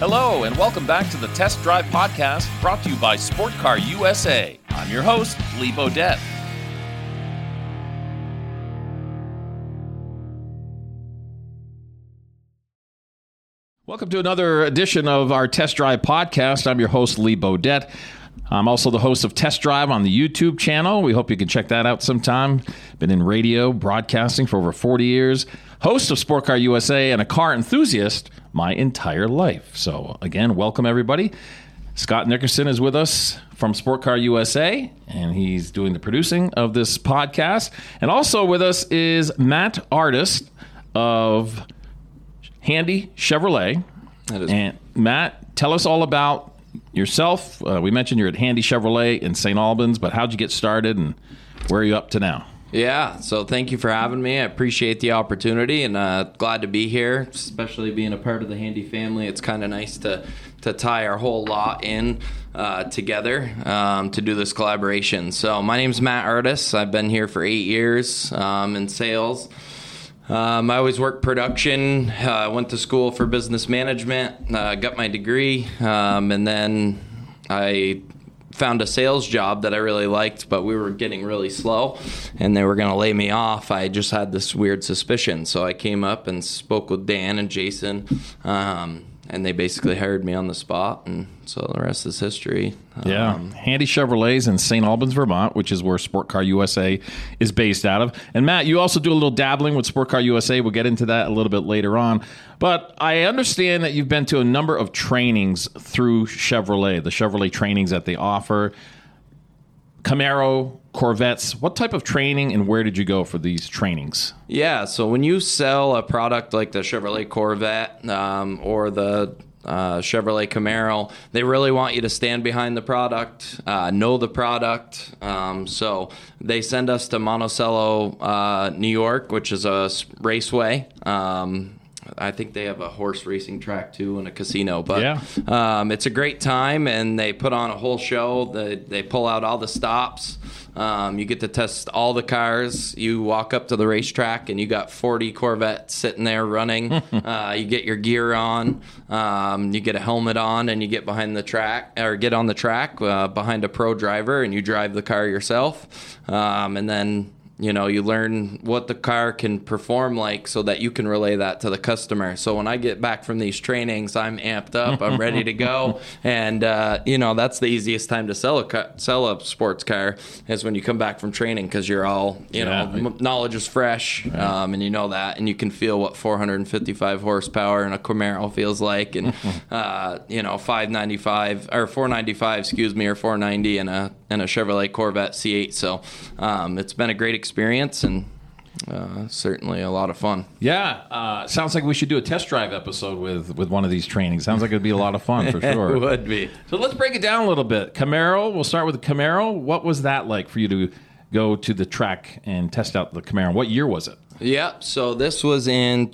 Hello, and welcome back to the Test Drive Podcast brought to you by Sport Car USA. I'm your host, Lee Bodette. Welcome to another edition of our Test Drive Podcast. I'm your host, Lee Bodette. I'm also the host of Test Drive on the YouTube channel. We hope you can check that out sometime. Been in radio, broadcasting for over 40 years, host of Sport Car USA, and a car enthusiast my entire life. So, again, welcome everybody. Scott Nickerson is with us from Sport Car USA, and he's doing the producing of this podcast. And also with us is Matt Artus of Handy Chevrolet. That is- and Matt, tell us all about yourself. Uh, we mentioned you're at Handy Chevrolet in St. Albans, but how'd you get started and where are you up to now? Yeah, so thank you for having me. I appreciate the opportunity and uh, glad to be here, especially being a part of the Handy family. It's kind of nice to to tie our whole lot in uh, together um, to do this collaboration. So my name's Matt Artus. I've been here for eight years um, in sales. Um, I always worked production. Uh, went to school for business management. Uh, got my degree, um, and then I found a sales job that I really liked, but we were getting really slow, and they were going to lay me off. I just had this weird suspicion, so I came up and spoke with Dan and Jason. Um, and they basically hired me on the spot, and so the rest is history. Yeah, Um, Handy Chevrolets in St. Albans, Vermont, which is where Sport Car USA is based out of. And Matt, you also do a little dabbling with Sport Car USA. We'll get into that a little bit later on. But I understand that you've been to a number of trainings through Chevrolet, the Chevrolet trainings that they offer. Camaro, Corvettes. What type of training and where did you go for these trainings? Yeah, so when you sell a product like the Chevrolet Corvette um, or the uh, Chevrolet Camaro, they really want you to stand behind the product, uh, know the product. Um, so they send us to Monticello, uh, New York, which is a raceway. Um, I think they have a horse racing track too and a casino, but Yeah. um, it's a great time, and they put on a whole show. They, they pull out all the stops. Um, you get to test all the cars. You walk up to the racetrack, and you got 40 Corvettes sitting there running. uh, you get your gear on. Um, you get a helmet on, and you get behind the track or get on the track uh, behind a pro driver, and you drive the car yourself. Um, and then you know you learn what the car can perform like so that you can relay that to the customer. So when i get back from these trainings i'm amped up i'm ready to go. And uh, you know that's the easiest time to sell a ca- sell a sports car is when you come back from training because you're all you Yeah. know m- knowledge is fresh um, and you know that and you can feel what 455 horsepower in a camaro feels like and uh, you know 595 or 495 excuse me or 490 in a in a chevrolet corvette c8 so um, it's been a great experience and uh, certainly a lot of fun Yeah, uh, sounds like we should do a test drive episode with with one of these trainings. Sounds like it'd be a lot of fun for sure. it would be So let's break it down a little bit. Camaro, we'll start with the Camaro. What was that like for you to go to the track and test out the Camaro? What year was it? Yep. So this was in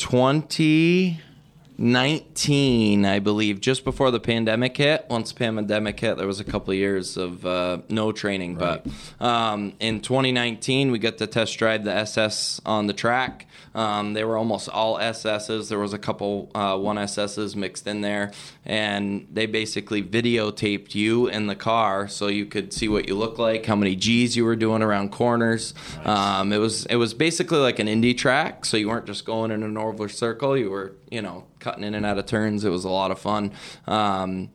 2019, I believe, just before the pandemic hit. Once the pandemic hit, there was a couple of years of uh, no training. But um, in 2019, we got to test drive the SS on the track. Um, they were almost all SSs. There was a couple uh, one SSs mixed in there, and they basically videotaped you in the car so you could see what you look like, how many G's you were doing around corners. Um, it was it was basically like an Indy track, so you weren't just going in an oval circle. You were you know cutting in and out of turns. It was a lot of fun. Um,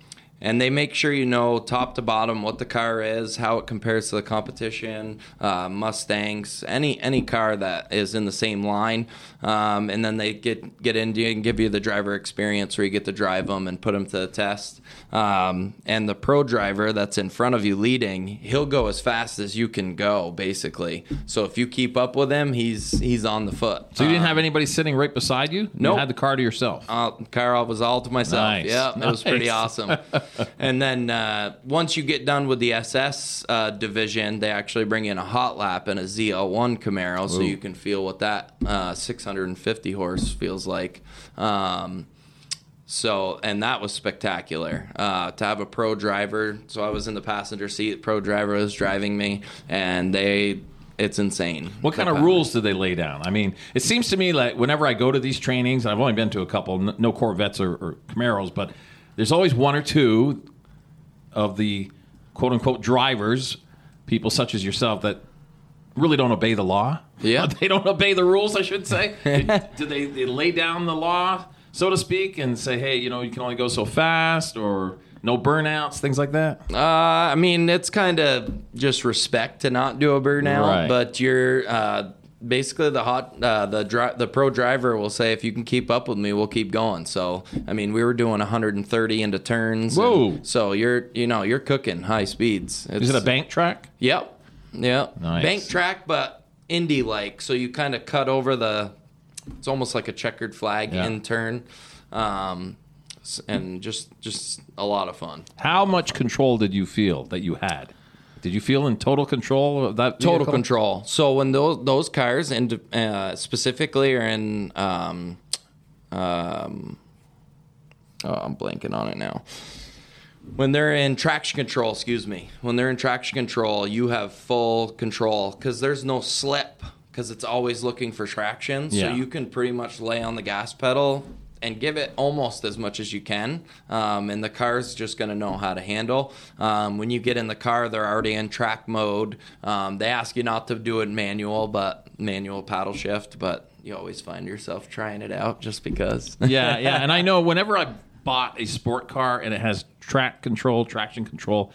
and they make sure you know top to bottom what the car is, how it compares to the competition, uh, Mustangs, any any car that is in the same line, um, and then they get get into you and give you the driver experience where you get to drive them and put them to the test. Um, and the pro driver that's in front of you leading, he'll go as fast as you can go, basically. So if you keep up with him, he's he's on the foot. So you didn't have anybody sitting right beside you? Nope. You had the car to yourself. Uh, car was all to myself. Nice. Yeah, it was pretty awesome. and then uh, once you get done with the SS uh, division, they actually bring in a hot lap and a ZL1 Camaro, so you can feel what that uh, 650 horse feels like. Um, so, and that was spectacular uh, to have a pro driver. So I was in the passenger seat. Pro driver was driving me, and they. It's insane. What kind of rules do they lay down? I mean, it seems to me like whenever I go to these trainings, and I've only been to a couple, no Corvettes or, or Camaros, but there's always one or two of the quote unquote drivers, people such as yourself, that really don't obey the law. Yeah. they don't obey the rules. I should say. Do they, they lay down the law, so to speak, and say, hey, you know, you can only go so fast, or no burnouts, things like that. Uh, I mean, it's kind of just respect to not do a burnout, Right. but you're uh, basically the hot uh, the dri- the pro driver will say if you can keep up with me, we'll keep going. So I mean, we were doing 130 into turns. Whoa. so you're you know you're cooking high speeds. Is it a bank track? Yep. Yep. Nice. Bank track, but Indy like. So you kind of cut over the. It's almost like a checkered flag Yeah. in turn, um, and just just a lot of fun. How much control did you feel that you had? Did you feel in total control of that? Total vehicle? control. So when those those cars, and uh, specifically, are in, um, um, oh, I'm blanking on it now. When they're in traction control, excuse me. When they're in traction control, you have full control because there's no slip because it's always looking for traction. So Yeah. you can pretty much lay on the gas pedal and give it almost as much as you can. Um, and the car's just going to know how to handle. Um, when you get in the car, they're already in track mode. Um, they ask you not to do it manual, but manual paddle shift, but you always find yourself trying it out just because. yeah, yeah. And I know whenever I bought a sport car and it has track control, traction control,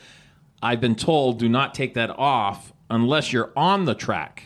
I've been told do not take that off unless you're on the track.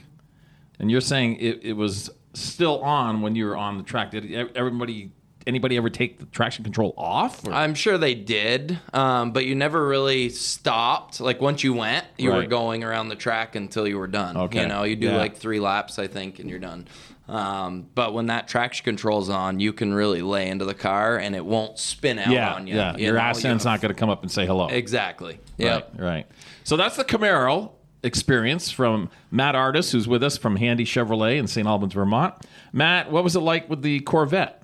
And you're saying it, it was still on when you were on the track. Did everybody, anybody ever take the traction control off? or- I'm sure they did, um, but you never really stopped. Like once you went, you were going around the track until you were done. Okay. You know, you do Yeah. like three laps, I think, and you're done. Um, but when that traction control's on, you can really lay into the car and it won't spin out yeah, on you. yeah. you Your know? accent's You- not going to come up and say hello. Exactly. Yeah. Right, right. So that's the Camaro experience from Matt Artus, who's with us from Handy Chevrolet in St. Albans, Vermont. Matt, what was it like with the Corvette?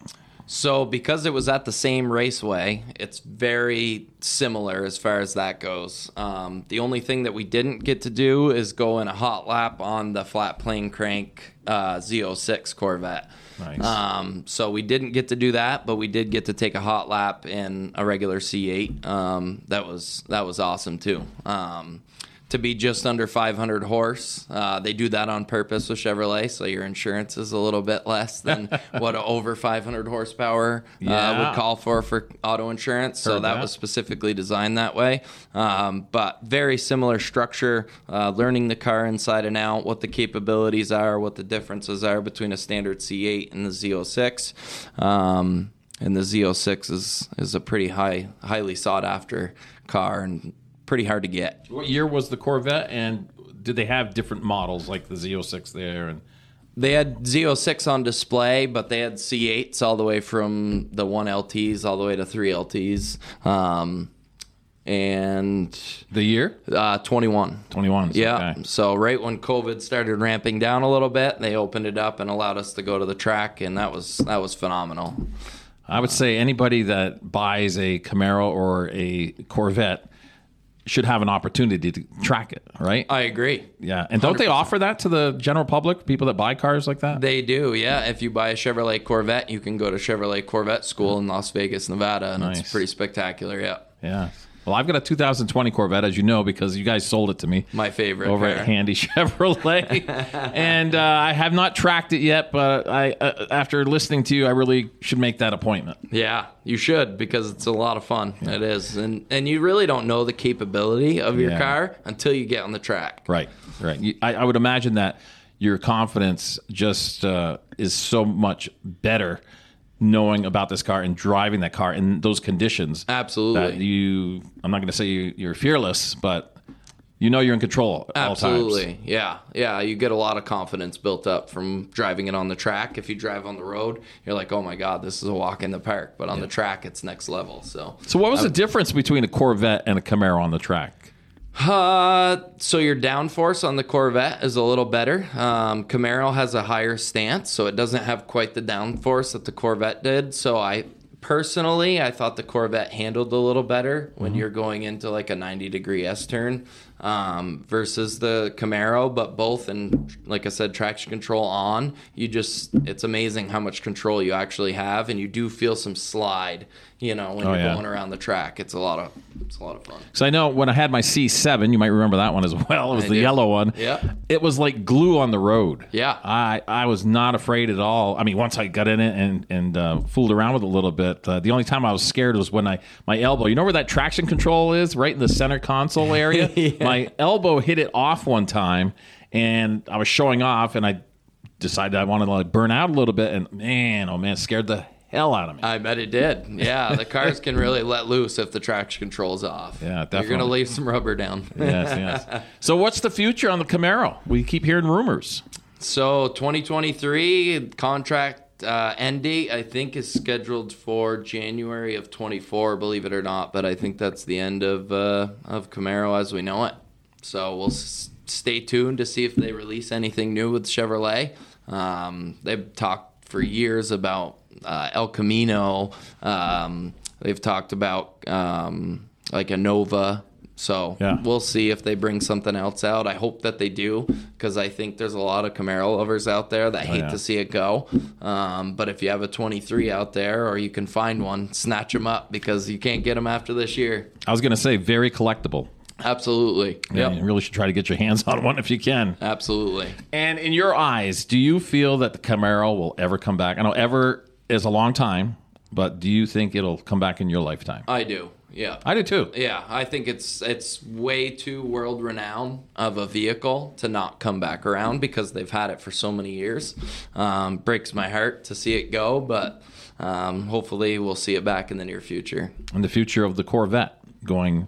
So, because it was at the same raceway, it's very similar as far as that goes. Um, the only thing that we didn't get to do is go in a hot lap on the flat plane crank uh, Z06 Corvette. Nice. Um, so we didn't get to do that, but we did get to take a hot lap in a regular C8. Um, that was that was awesome too. Um, to be just under 500 horse, uh, they do that on purpose with Chevrolet, so your insurance is a little bit less than what over 500 horsepower uh, Yeah. would call for for auto insurance. So that, that. was specifically designed that way. Um, but very similar structure, uh, learning the car inside and out, what the capabilities are, what the differences are between a standard C8 and the Z06. Um, and the Z06 is is a pretty high, highly sought after car and pretty hard to get. What year was the Corvette, and did they have different models like the Z06 there? And They had Z06 on display, but they had C8s all the way from the 1LTs all the way to 3LTs. Um, and the year uh, 21. 21. Yeah. Okay. So right when COVID started ramping down a little bit, they opened it up and allowed us to go to the track, and that was that was phenomenal. I would say anybody that buys a Camaro or a Corvette should have an opportunity to track it, right? I agree. yeah. And don't they offer that to the general public, people that buy cars like that? They do, yeah. If you buy a Chevrolet Corvette, you can go to Chevrolet Corvette School in Las Vegas, Nevada, and Nice. it's pretty spectacular. Yeah, yeah. Well, I've got a 2020 Corvette, as you know, because you guys sold it to me. my favorite. over car. at Handy Chevrolet, and uh, I have not tracked it yet. But I, uh, after listening to you, I really should make that appointment. Yeah, you should because it's a lot of fun. It is, and and you really don't know the capability of your Yeah. car until you get on the track. Right, right. You- I, I would imagine that your confidence just uh, is so much better knowing about this car and driving that car in those conditions. That Absolutely. you, I'm not going to say you, you're fearless, but you know you're in control at all times. Absolutely. Yeah. Yeah. You get a lot of confidence built up from driving it on the track. If you drive on the road, you're like, oh my God, this is a walk in the park. But on the track, it's next level. So, So, what was the difference between a Corvette and a Camaro on the track? Uh, so your downforce on the Corvette is a little better. Um, Camaro has a higher stance, so it doesn't have quite the downforce that the Corvette did. So I personally, I thought the Corvette handled a little better when you're going into like a 90 degree S turn. um, versus the Camaro, but both and like I said, traction control on. You just it's amazing how much control you actually have, and you do feel some slide. You know when Oh, you're yeah. going around the track, it's a lot of it's a lot of fun. So I know when I had my C7, you might remember that one as well. It was I the do. yellow one. Yeah. It was like glue on the road. Yeah. I, I was not afraid at all. I mean, once I got in it and and uh, fooled around with it a little bit, uh, the only time I was scared was when I my elbow. You know where that traction control is, right in the center console area. My elbow hit it off one time, and I was showing off, and I decided I wanted to like burn out a little bit, and man, oh man, scared the hell out of me. I bet it did. Yeah, the cars can really let loose if the traction control's off. Yeah, definitely. You're gonna leave some rubber down. yes, yes. So what's the future on the Camaro? We keep hearing rumors. So 2023 contract uh, end date I think is scheduled for January of 24. Believe it or not, but I think that's the end of uh, of Camaro as we know it. So we'll s- stay tuned to see if they release anything new with Chevrolet. Um, they've talked for years about uh, El Camino. Um, they've talked about um, like a Nova. So Yeah. we'll see if they bring something else out. I hope that they do because I think there's a lot of Camaro lovers out there that hate Oh, yeah. to see it go. Um, but if you have a 23 out there or you can find one, snatch them up because you can't get them after this year. I was going to say very collectible. Absolutely. Yeah, you really should try to get your hands on one if you can. Absolutely. And in your eyes, do you feel that the Camaro will ever come back? I know ever is a long time, but do you think it'll come back in your lifetime? I do. Yeah. I do too. Yeah, I think it's it's way too world renowned of a vehicle to not come back around because they've had it for so many years. Um, breaks my heart to see it go, but um, hopefully we'll see it back in the near future. And the future of the Corvette going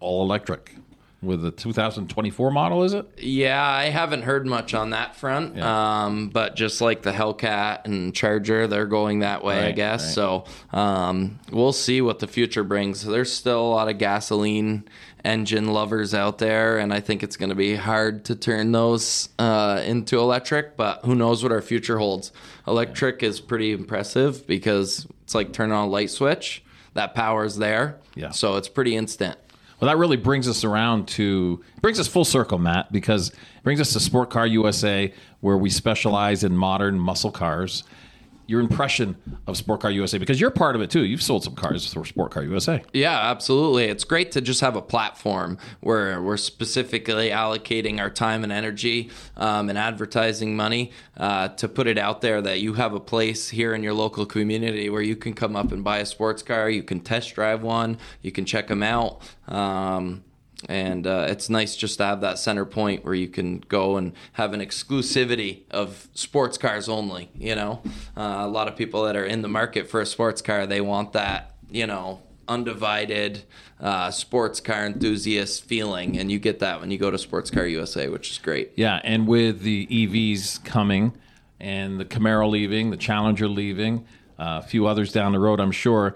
all electric with the 2024 model, is it? Yeah, I haven't heard much on that front. Um, but just like the Hellcat and Charger, they're going that way, I guess. right. So um, we'll see what the future brings. There's still a lot of gasoline engine lovers out there, and I think it's going to be hard to turn those uh, into electric. But who knows what our future holds? Electric is pretty impressive because it's like turning on a light switch. That power's there. Yeah. So it's pretty instant. Well, that really brings us around to brings us full circle, Matt, because it brings us to Sport Car USA, where we specialize in modern muscle cars. Your impression of Sport Car USA, because you're part of it too. You've sold some cars for Sport Car USA. Yeah, absolutely. It's great to just have a platform where we're specifically allocating our time and energy um, and advertising money uh, to put it out there that you have a place here in your local community where you can come up and buy a sports car, you can test drive one, you can check them out. Um, and uh, it's nice just to have that center point where you can go and have an exclusivity of sports cars only. You know, uh, a lot of people that are in the market for a sports car, they want that. You know, undivided uh, sports car enthusiast feeling, and you get that when you go to Sports Car USA, which is great. Yeah, and with the EVs coming and the Camaro leaving, the Challenger leaving, uh, a few others down the road, I'm sure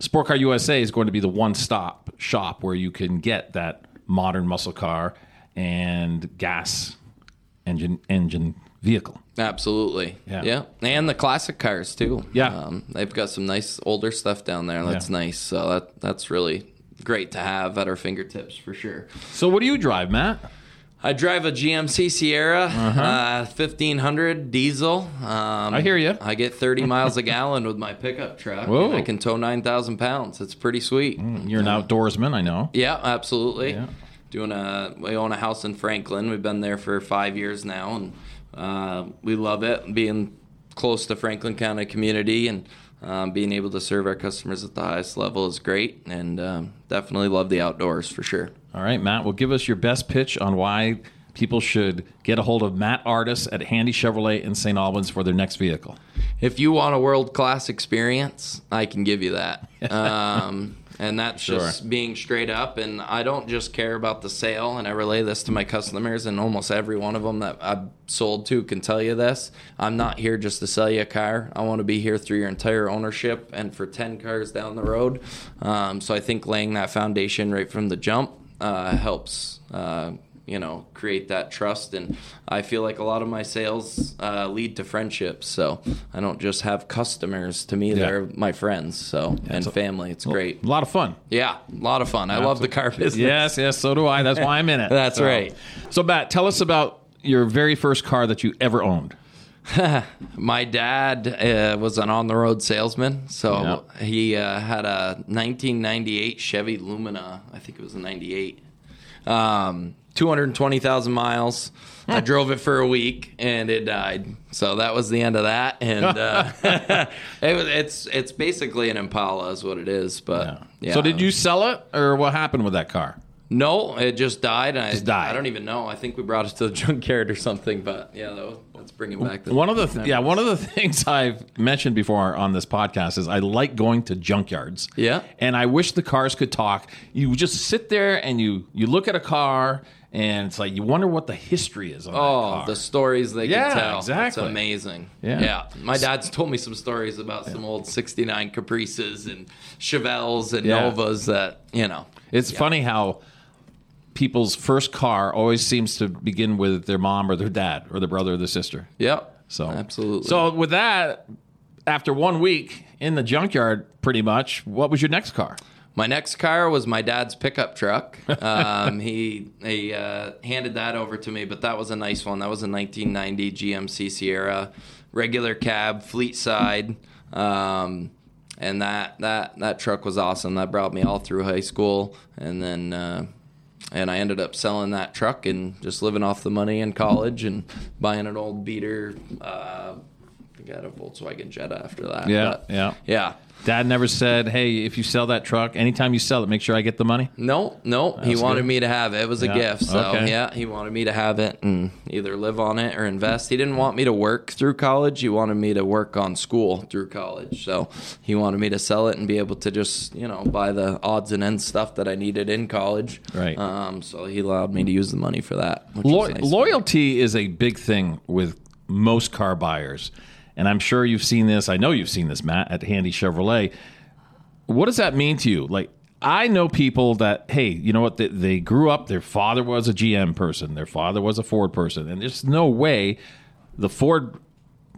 Sport Car USA is going to be the one-stop shop where you can get that modern muscle car and gas engine engine vehicle. Absolutely. Yeah. Yeah. And the classic cars too. Yeah. Um, they've got some nice older stuff down there. That's Yeah. nice. So that that's really great to have at our fingertips for sure. So what do you drive, Matt? I drive a GMC Sierra uh 1500 diesel. Um, Uh-huh. I hear you. I get 30 miles a gallon with my pickup truck. Whoa. and I can tow 9,000 pounds. It's pretty sweet. You're an outdoorsman, I know. Yeah, absolutely. Yeah. Doing a we own a house in Franklin. We've been there for five years now, and uh, we love it. Being close to Franklin County community and um, being able to serve our customers at the highest level is great, and um, definitely love the outdoors for sure. All right, Matt. Well, give us your best pitch on why people should get a hold of Matt Artus at Handy Chevrolet in St. Albans for their next vehicle. If you want a world class experience, I can give you that. Um, and that's Sure. just being straight up. And I don't just care about the sale, and I relay this to my customers, and almost every one of them that I've sold to can tell you this. I'm not here just to sell you a car. I want to be here through your entire ownership and for 10 cars down the road. Um, so I think laying that foundation right from the jump uh, helps. Uh, you know create that trust and i feel like a lot of my sales uh, lead to friendships so i don't just have customers to me they're my friends so and so- family it's great A lot of fun. yeah a lot of fun i love the car business Yes, yes, so do I. That's why I'm in it. That's So- right. So, Matt, tell us about your very first car that you ever owned. My dad uh, was an on the road salesman, so he uh, had a 1998 Chevy Lumina. I think it was a 98. Um, 220,000 miles. I drove it for a week and it died. So that was the end of that. And uh, it was, it's it's basically an Impala, is what it is. But yeah. So, did you sell it, or what happened with that car? No, it just died. And I, died. I don't even know. I think we brought it to the junkyard or something. But yeah, that was, let's bring it back. To One of the th- yeah, one of the things I've mentioned before on this podcast is I like going to junkyards. Yeah. and I wish the cars could talk. You just sit there and you you look at a car, and it's like you wonder what the history is on that Oh, car. the stories they Yeah, can tell. exactly. It's amazing. Yeah. Yeah. My dad's told me some stories about some old 69 Caprices and Chevelles and Yeah. Novas that, you know. It's funny how people's first car always seems to begin with their mom or their dad or their brother or their sister. Yep. So Absolutely. So with that, after one week in the junkyard, pretty much, what was your next car? My next car was my dad's pickup truck. Um, he he uh, handed that over to me, but that was a nice one. That was a 1990 GMC Sierra, regular cab, fleet side, um, and that that that truck was awesome. That brought me all through high school, and then. Uh, and I ended up selling that truck and just living off the money in college and buying an old beater. Uh, I got a Volkswagen Jetta after that. Yeah, But, yeah. yeah. Dad never said, "Hey, if you sell that truck, anytime you sell it, make sure I get the money." No, no, he wanted good. me to have it. It was a gift. So, okay. yeah, he wanted me to have it and either live on it or invest. He didn't want me to work through college. He wanted me to work on school through college. So, he wanted me to sell it and be able to just, you know, buy the odds and ends stuff that I needed in college. Right. Um, so, he allowed me to use the money for that. Which Lo- nice. loyalty is a big thing with most car buyers, and I'm sure you've seen this. I know you've seen this, Matt, at Handy Chevrolet. What does that mean to you? Like, I know people that, hey, you know what? They, they grew up. Their father was a GM person. Their father was a Ford person, and there's no way the Ford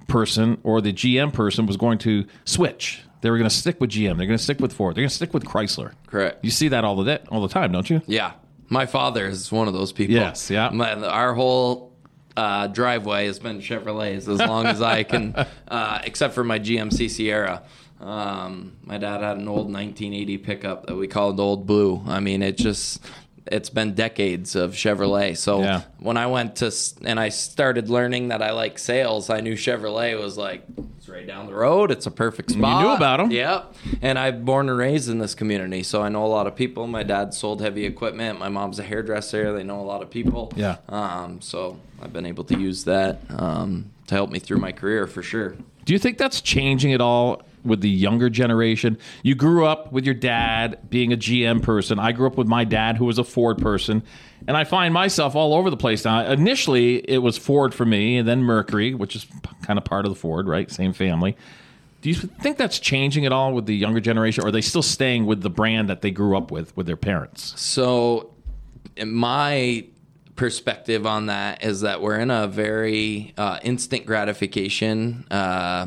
person or the GM person was going to switch. They were going to stick with GM. They're going to stick with Ford. They're going to stick with Chrysler. Correct. You see that all the day, all the time, don't you? Yeah. My father is one of those people. Yes, yeah. My, our whole uh, driveway has been Chevrolets as long as I can, uh, except for my GMC Sierra. Um, my dad had an old 1980 pickup that we called Old Blue. I mean, it just. It's been decades of Chevrolet. So Yeah. when I went to and I started learning that I like sales, I knew Chevrolet was like it's right down the road. It's a perfect spot. You knew about them, Yep. And I'm born and raised in this community, so I know a lot of people. My dad sold heavy equipment. My mom's a hairdresser. They know a lot of people. Yeah. Um, so I've been able to use that um, to help me through my career for sure. Do you think that's changing at all with the younger generation? You grew up with your dad being a GM person. I grew up with my dad who was a Ford person. And I find myself all over the place now. Initially, it was Ford for me, and then Mercury, which is kind of part of the Ford, right? Same family. Do you think that's changing at all with the younger generation, or are they still staying with the brand that they grew up with with their parents? So, my perspective on that is that we're in a very uh, instant gratification uh,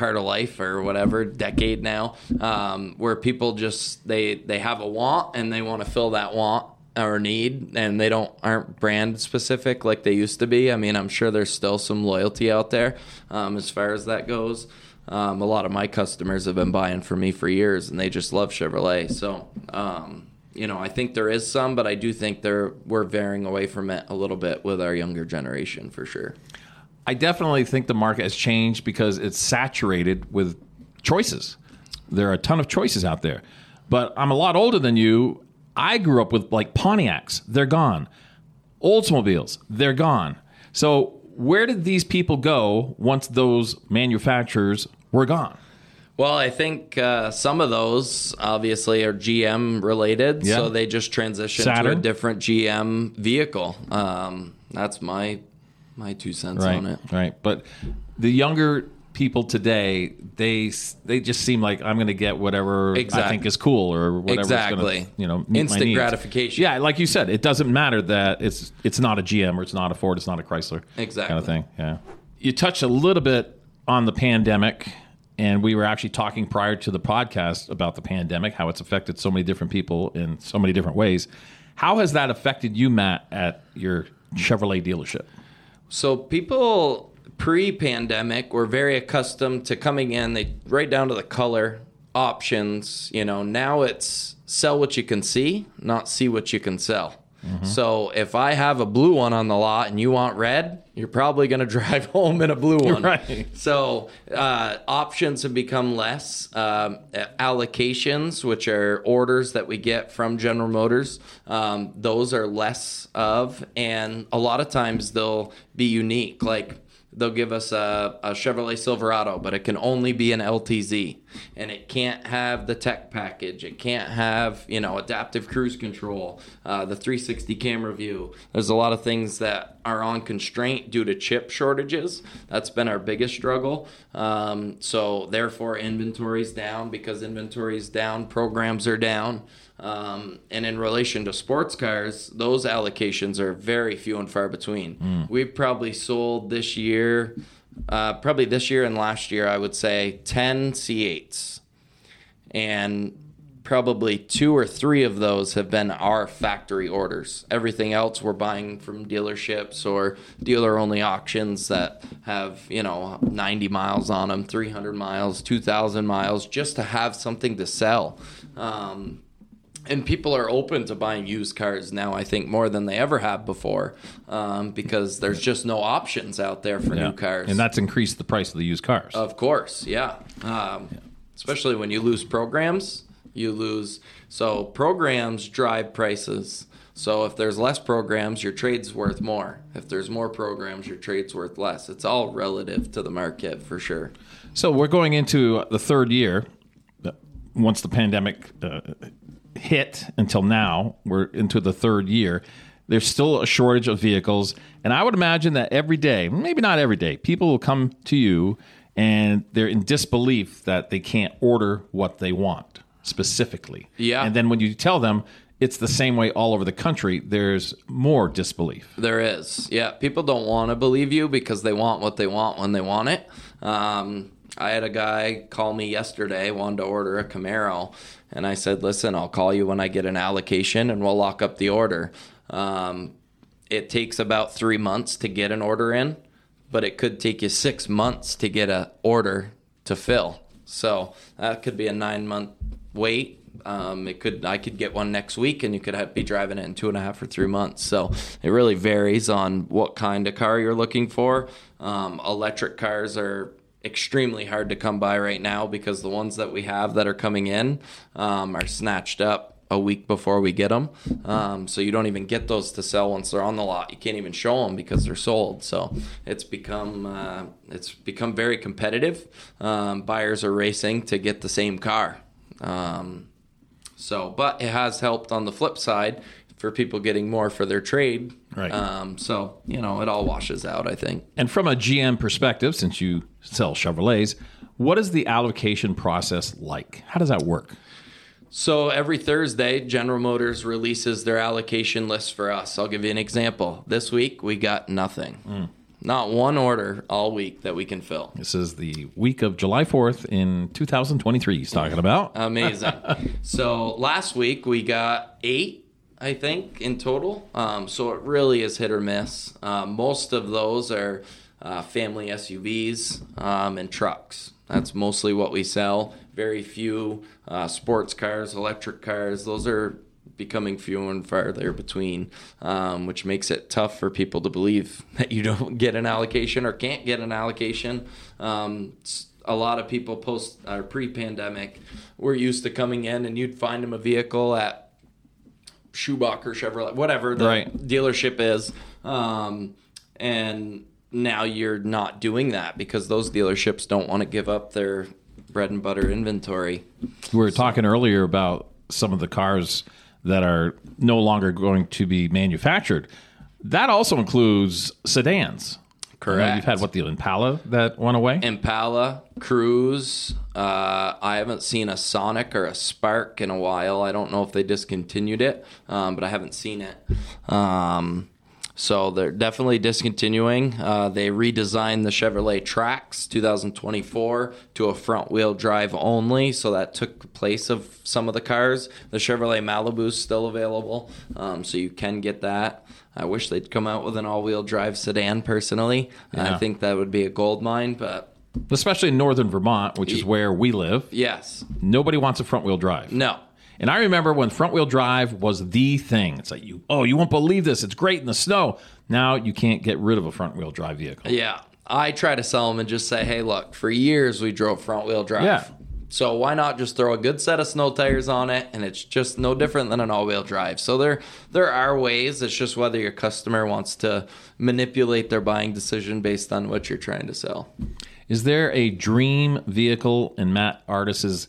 part of life or whatever decade now, um, where people just they they have a want and they want to fill that want or need and they don't aren't brand specific like they used to be. I mean i'm sure there's still some loyalty out there um, as far as that goes. Um, a lot of my customers have been buying from me for years and they just love chevrolet. So um, you know i think there is some but i do think there we're veering away from it a little bit with our younger generation for sure I definitely think the market has changed because it's saturated with choices. There are a ton of choices out there. But I'm a lot older than you. I grew up with like Pontiacs, they're gone. Oldsmobiles, they're gone. So where did these people go once those manufacturers were gone? Well, I think uh, some of those obviously are GM related, Yeah. so they just transition to a different GM vehicle. Um, that's my my two cents Right. on it. Right. But the younger people today they they just seem like I'm going to get whatever I think is cool or whatever Exactly. you know Instant gratification. Yeah, like you said, it doesn't matter that it's it's not a GM or it's not a Ford, it's not a Chrysler, Exactly. kind of thing. Yeah, you touched a little bit on the pandemic, and we were actually talking prior to the podcast about the pandemic, how it's affected so many different people in so many different ways. How has that affected you, Matt, at your Chevrolet dealership? So people pre-pandemic were very accustomed to coming in. They right down to the color options. You know, now it's sell what you can see, not see what you can sell. So if I have a blue one on the lot and you want red, you're probably going to drive home in a blue one. Right. So uh, options have become less. Um, allocations, which are orders that we get from General Motors, um, those are less of, and a lot of times they'll be unique. Like they'll give us a, a Chevrolet Silverado, but it can only be an LTZ, and it can't have the tech package. It can't have you know adaptive cruise control, uh, the 360 camera view. There's a lot of things that are on constraint due to chip shortages. That's been our biggest struggle. Um, so therefore, inventory's down because inventory's down. Programs are down. Um, and in relation to sports cars, those allocations are very few and far between. We've probably sold this year, uh, probably this year and last year, I would say 10 C8s. And probably two or three of those have been our factory orders. Everything else we're buying from dealerships or dealer only auctions that have, you know, 90 miles on them, 300 miles, 2,000 miles, just to have something to sell. Um, and people are open to buying used cars now i think more than they ever have before um, because there's just no options out there for new cars and that's increased the price of the used cars. of course yeah. Um, especially when you lose programs you lose so programs drive prices so if there's less programs your trade's worth more if there's more programs your trade's worth less it's all relative to the market for sure So we're going into the third year. uh, Once the pandemic uh, hit until now, we're into the third year. There's still a shortage of vehicles, and I would imagine that every day, maybe not every day, people will come to you and they're in disbelief that they can't order what they want specifically. Yeah. And then when you tell them it's the same way all over the country, there's more disbelief. There is. Yeah. People don't want to believe you because they want what they want when they want it. Um, I had a guy call me yesterday, wanted to order a Camaro. And I said, listen, I'll call you when I get an allocation and we'll lock up the order. Um, it takes about three months to get an order in, but it could take you six months to get an order to fill. So that could be a nine month wait. Um, it could I could get one next week, and you could have, be driving it in two and a half or three months. So it really varies on what kind of car you're looking for. Um, electric cars are extremely hard to come by right now because the ones that we have that are coming in um, are snatched up a week before we get them. Um, so you don't even get those to sell once they're on the lot. You can't even show them because they're sold. So it's become uh, it's become very competitive. Um, buyers are racing to get the same car. Um, so, but it has helped on the flip side for people getting more for their trade. Right. Um, so you know it all washes out. I think. And from a GM perspective, since you sell Chevrolets, what is the allocation process like? How does that work? So every Thursday, General Motors releases their allocation list for us. I'll give you an example. This week we got nothing. Not one order all week that we can fill. This is the week of July 4th in 2023 he's talking about. Amazing. so last week we got eight, I think, in total. Um, so it really is hit or miss. Um, most of those are uh, family SUVs um, and trucks. That's mostly what we sell. Very few uh, sports cars, electric cars. Those are becoming fewer and farther between, um, which makes it tough for people to believe that you don't get an allocation or can't get an allocation. Um, a lot of people post or pre-pandemic were used to coming in and you'd find them a vehicle at Schubacher Chevrolet, whatever the Right. dealership is, um, and now you're not doing that because those dealerships don't want to give up their bread and butter inventory. We were talking earlier about some of the cars that are no longer going to be manufactured. That also includes sedans. Correct. You've had what the Impala that went away. Impala, Cruze. Uh, I haven't seen a Sonic or a Spark in a while. I don't know if they discontinued it, um, but I haven't seen it. Um, so they're definitely discontinuing. Uh, they redesigned the Chevrolet Trax 2024 to a front wheel drive only, so that took the place of some of the cars. The Chevrolet Malibu is still available, um, so you can get that. I wish they'd come out with an all-wheel drive sedan. Personally, Yeah. I think that would be a gold mine, but especially in northern Vermont, which is where we live. yes, Nobody wants a front wheel drive. no, And I remember when front wheel drive was the thing. It's like you, oh, you won't believe this. It's great in the snow. Now you can't get rid of a front wheel drive vehicle. yeah. I try to sell them and just say, hey, look, for years we drove front-wheel drive. Yeah. So why not just throw a good set of snow tires on it, and it's just no different than an all-wheel drive. So there, there are ways. It's just whether your customer wants to manipulate their buying decision based on what you're trying to sell. Is there a dream vehicle in Matt Artus's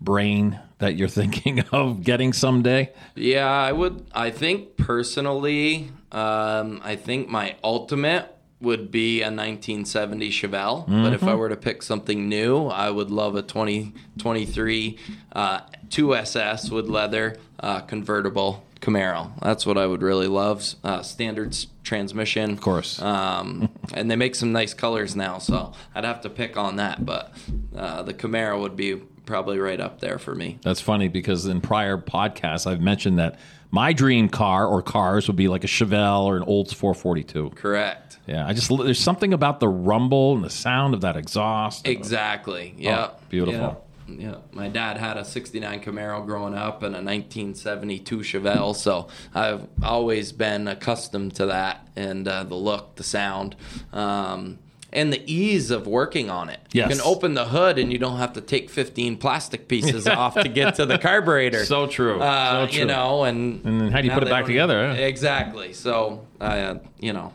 brain that you're thinking of getting someday? Yeah, I would. I think personally, um, I think my ultimate would be a 1970 Chevelle. But if I were to pick something new, I would love a 2023 uh, 2SS with leather uh, convertible Camaro. That's what I would really love. Uh, standard transmission, of course. Um, and they make some nice colors now, so I'd have to pick on that. But uh, the Camaro would be probably right up there for me. That's funny because in prior podcasts, I've mentioned that my dream car or cars would be like a Chevelle or an Olds 442. Correct. Yeah, I just there's something about the rumble and the sound of that exhaust. Exactly. Yeah. Oh, beautiful. Yeah. yeah. My dad had a 69 Camaro growing up and a 1972 Chevelle, so I've always been accustomed to that and uh, the look, the sound. Um, and the ease of working on it. Yes. You can open the hood and you don't have to take 15 plastic pieces off to get to the carburetor. So true. Uh, So true. You know, and And then how do you put it back together, Exactly. So, uh, you know,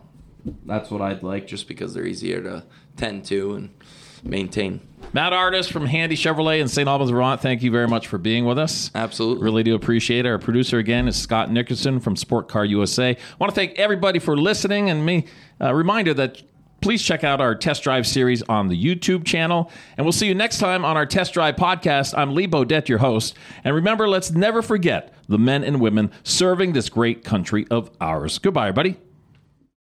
that's what I'd like, just because they're easier to tend to and maintain. Matt Artus from Handy Chevrolet in St. Albans, Vermont. Thank you very much for being with us. Absolutely. Really do appreciate it. Our producer again is Scott Nickerson from Sport Car USA. I want to thank everybody for listening and me. A reminder that please check out our test drive series on the YouTube channel. And we'll see you next time on our test drive podcast. I'm Lee Bodette, your host. And remember, let's never forget the men and women serving this great country of ours. Goodbye, everybody.